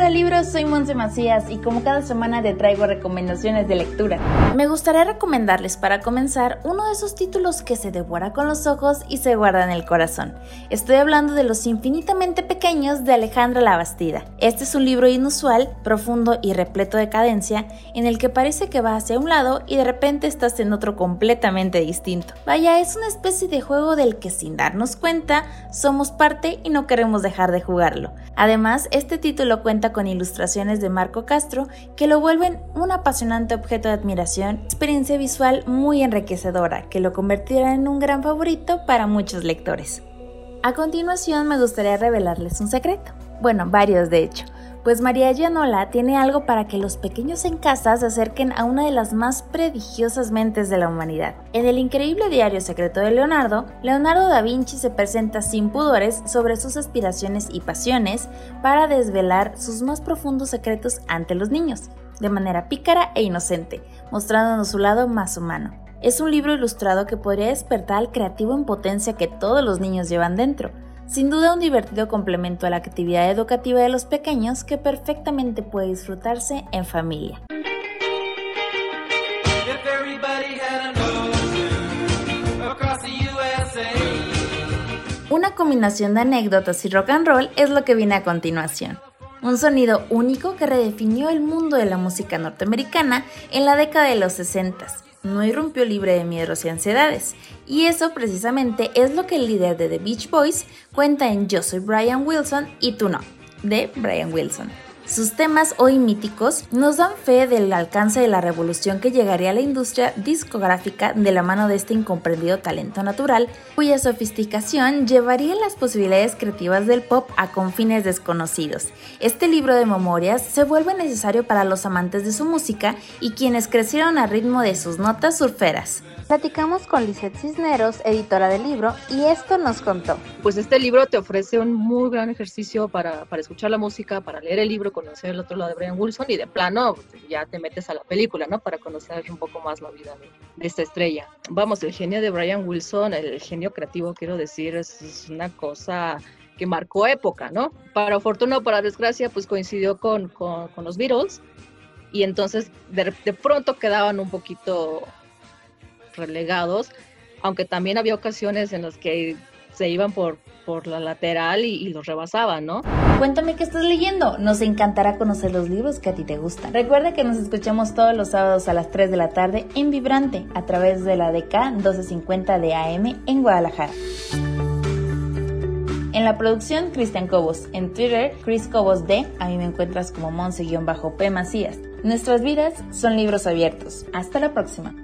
Débora Libros, soy Monse Macías y como cada semana te traigo recomendaciones de lectura. Me gustaría recomendarles para comenzar uno de esos títulos que se devora con los ojos y se guarda en el corazón. Estoy hablando de Los infinitamente pequeños de Alejandra Labastida. Este es un libro inusual, profundo y repleto de cadencia, en el que parece que va hacia un lado y de repente estás en otro completamente distinto. Vaya, es una especie de juego del que sin darnos cuenta somos parte y no queremos dejar de jugarlo. Además, este título cuenta con ilustraciones de Marco Castro que lo vuelven un apasionante objeto de admiración, experiencia visual muy enriquecedora que lo convertirá en un gran favorito para muchos lectores. A continuación me gustaría revelarles un secreto, bueno, varios de hecho. Pues María Gianola tiene algo para que los pequeños en casa se acerquen a una de las más prodigiosas mentes de la humanidad. En el increíble diario secreto de Leonardo, Leonardo da Vinci se presenta sin pudores sobre sus aspiraciones y pasiones para desvelar sus más profundos secretos ante los niños, de manera pícara e inocente, mostrándonos su lado más humano. Es un libro ilustrado que podría despertar al creativo en potencia que todos los niños llevan dentro sin duda un divertido complemento a la actividad educativa de los pequeños que perfectamente puede disfrutarse en familia. Una combinación de anécdotas y rock and roll es lo que viene a continuación. Un sonido único que redefinió el mundo de la música norteamericana en la década de los 60 no irrumpió libre de miedos y ansiedades. Y eso precisamente es lo que el líder de The Beach Boys cuenta en Yo soy Brian Wilson y tú no, de Brian Wilson. Sus temas hoy míticos nos dan fe del alcance de la revolución que llegaría a la industria discográfica de la mano de este incomprendido talento natural, cuya sofisticación llevaría las posibilidades creativas del pop a confines desconocidos. Este libro de memorias se vuelve necesario para los amantes de su música y quienes crecieron al ritmo de sus notas surferas. Platicamos con Lizeth Cisneros, editora del libro, y esto nos contó. Pues este libro te ofrece un muy gran ejercicio para, para escuchar la música, para leer el libro, conocer el otro lado de Brian Wilson y de plano ya te metes a la película, ¿no? Para conocer un poco más la vida de, esta estrella. Vamos, el genio de Brian Wilson, el genio creativo, quiero decir, es, una cosa que marcó época, ¿no? Para fortuna o para desgracia, pues coincidió con, con, los Beatles y entonces de, de pronto quedaban un poquito relegados, aunque también había ocasiones en las que se iban por, por la lateral y, los rebasaban, ¿no? Cuéntame qué estás leyendo. Nos encantará conocer los libros que a ti te gustan. Recuerda que nos escuchamos todos los sábados a las 3 de la tarde en Vibrante a través de la DK 1250 de AM en Guadalajara. En la producción, Cristian Cobos. En Twitter, Chris Cobos D. A mí me encuentras como Monse-P Macías. Nuestras vidas son libros abiertos. Hasta la próxima.